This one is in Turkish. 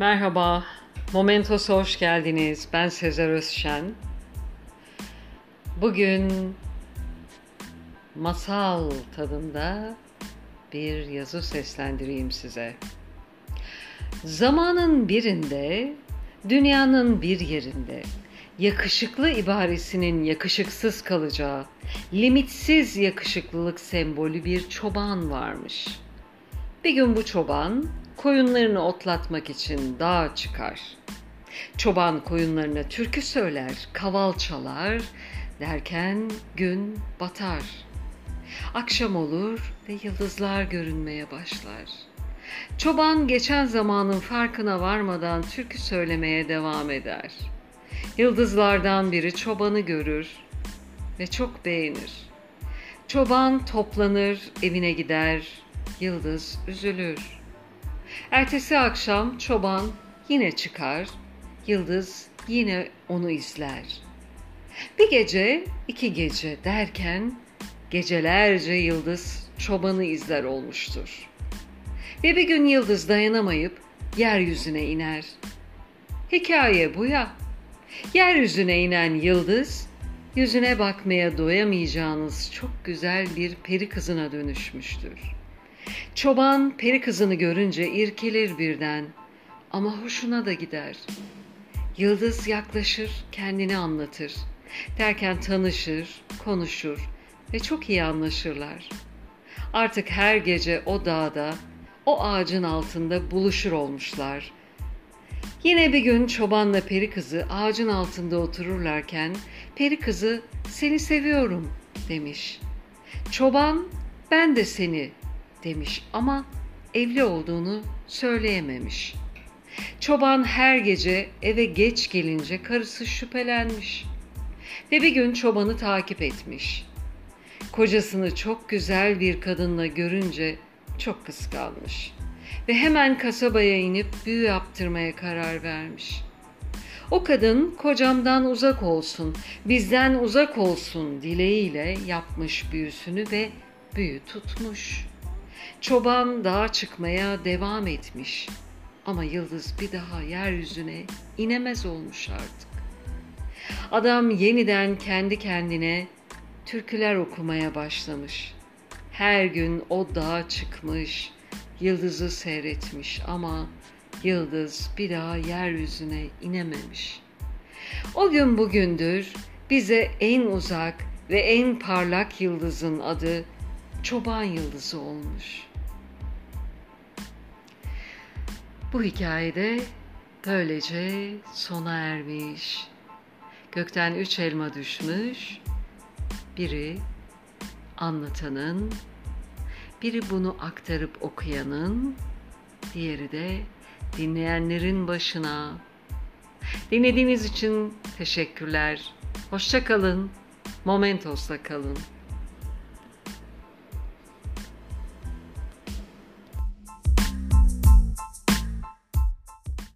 Merhaba, Momentos'a hoş geldiniz. Ben Sezer Özşen. Bugün masal tadında bir yazı seslendireyim size. Zamanın birinde, dünyanın bir yerinde yakışıklı ibaresinin yakışıksız kalacağı, limitsiz yakışıklılık sembolü bir çoban varmış. Bir gün bu çoban koyunlarını otlatmak için dağa çıkar. Çoban koyunlarına türkü söyler, kaval çalar derken gün batar. Akşam olur ve yıldızlar görünmeye başlar. Çoban geçen zamanın farkına varmadan türkü söylemeye devam eder. Yıldızlardan biri çobanı görür ve çok beğenir. Çoban toplanır, evine gider, yıldız üzülür. Ertesi akşam çoban yine çıkar, yıldız yine onu izler. Bir gece, iki gece derken gecelerce yıldız çobanı izler olmuştur. Ve bir gün yıldız dayanamayıp yeryüzüne iner. Hikaye bu ya. Yeryüzüne inen yıldız, yüzüne bakmaya doyamayacağınız çok güzel bir peri kızına dönüşmüştür.'' Çoban peri kızını görünce irkilir birden ama hoşuna da gider. Yıldız yaklaşır, kendini anlatır. Derken tanışır, konuşur ve çok iyi anlaşırlar. Artık her gece o dağda, o ağacın altında buluşur olmuşlar. Yine bir gün çobanla peri kızı ağacın altında otururlarken peri kızı seni seviyorum demiş. Çoban ben de seni demiş ama evli olduğunu söyleyememiş. Çoban her gece eve geç gelince karısı şüphelenmiş ve bir gün çobanı takip etmiş. Kocasını çok güzel bir kadınla görünce çok kıskanmış ve hemen kasabaya inip büyü yaptırmaya karar vermiş. O kadın kocamdan uzak olsun, bizden uzak olsun dileğiyle yapmış büyüsünü ve büyü tutmuş.'' Çoban dağa çıkmaya devam etmiş ama yıldız bir daha yeryüzüne inemez olmuş artık. Adam yeniden kendi kendine türküler okumaya başlamış. Her gün o dağa çıkmış, yıldızı seyretmiş ama yıldız bir daha yeryüzüne inememiş. O gün bugündür bize en uzak ve en parlak yıldızın adı çoban yıldızı olmuş. Bu hikayede böylece sona ermiş. Gökten üç elma düşmüş. Biri anlatanın, biri bunu aktarıp okuyanın, diğeri de dinleyenlerin başına. Dinlediğiniz için teşekkürler. Hoşça kalın. Momentos'la kalın.